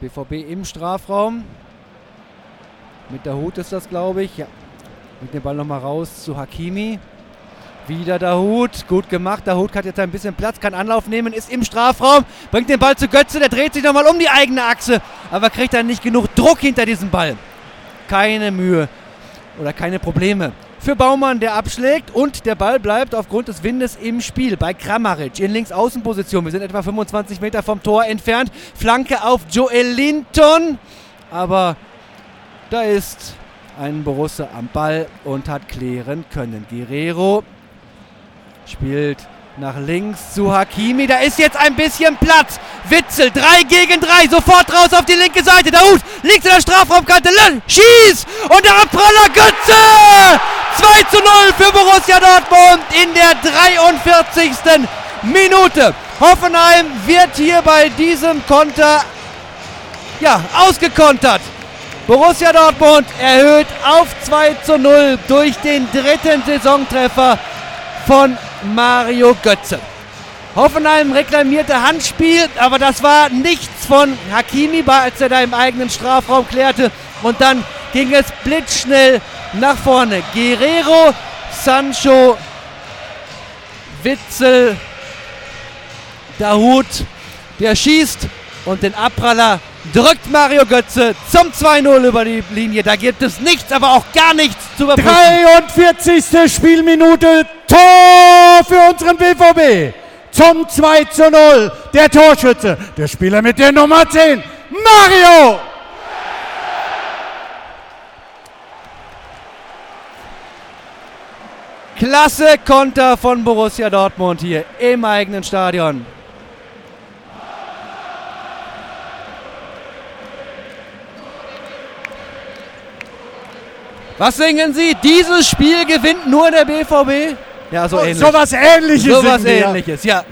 BVB im Strafraum. Mit der Hut ist das, glaube ich. Ja. Mit dem Ball nochmal raus zu Hakimi. Wieder der Hut. Gut gemacht. Der Hut hat jetzt ein bisschen Platz, kann Anlauf nehmen, ist im Strafraum, bringt den Ball zu Götze. Der dreht sich nochmal um die eigene Achse, aber kriegt dann nicht genug Druck hinter diesem Ball. Keine Mühe oder keine Probleme. Für Baumann, der abschlägt und der Ball bleibt aufgrund des Windes im Spiel bei Kramaric in Linksaußenposition. Wir sind etwa 25 Meter vom Tor entfernt. Flanke auf Joel Linton, aber da ist ein Borussia am Ball und hat klären können. Guerrero spielt nach links zu Hakimi. Da ist jetzt ein bisschen Platz. Witzel, 3 gegen 3. Sofort raus auf die linke Seite. Hut liegt in der Strafraumkante. Schieß! Und der Abpraller Götze! 2 zu 0 für Borussia Dortmund in der 43. Minute. Hoffenheim wird hier bei diesem Konter ja, ausgekontert. Borussia Dortmund erhöht auf 2 zu 0 durch den dritten Saisontreffer von Mario Götze. Hoffenheim reklamierte Handspiel, aber das war nichts von Hakimi, als er da im eigenen Strafraum klärte. Und dann ging es blitzschnell nach vorne. Guerrero, Sancho, Witzel, Dahut, der schießt und den Abpraller drückt Mario Götze zum 2-0 über die Linie. Da gibt es nichts, aber auch gar nichts zu überprüfen. 43. Spielminute, Tor für unseren BVB. Zum 2 zu 0 der Torschütze, der Spieler mit der Nummer 10, Mario. Klasse Konter von Borussia Dortmund hier im eigenen Stadion. Was singen Sie? Dieses Spiel gewinnt nur der BVB? Ja, so, ähnlich. So was ähnliches. So was ähnliches, ja.